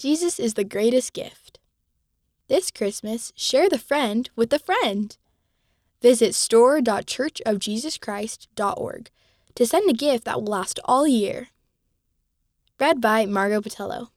Jesus is the greatest gift. This Christmas, share the friend with a friend. Visit store.churchofjesuschrist.org to send a gift that will last all year. Read by Margot Patello.